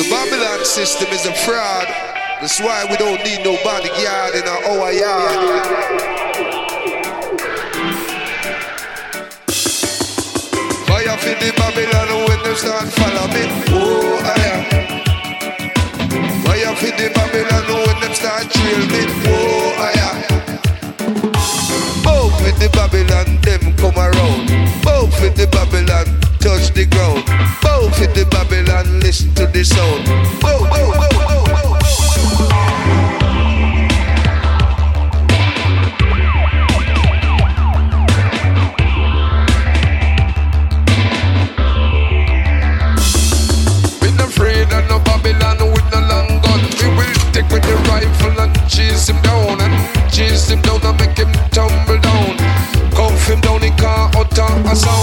The Babylon system is a fraud. That's why we don't need no bodyguard in our, yard. Fire for the Babylon when they start follow me. Oh, I am. Fire for the Babylon when them start trail me. Oh, I am. Both with the Babylon, them come around. Both with the Babylon, touch the ground. Both with the Babylon, and listen to the sound. Whoa, whoa, whoa, whoa, whoa. No Babylon with no long gun. We will take with the rifle and chase him down and chase him down and make him tumble down. Cuff him down, he can't utter a sound.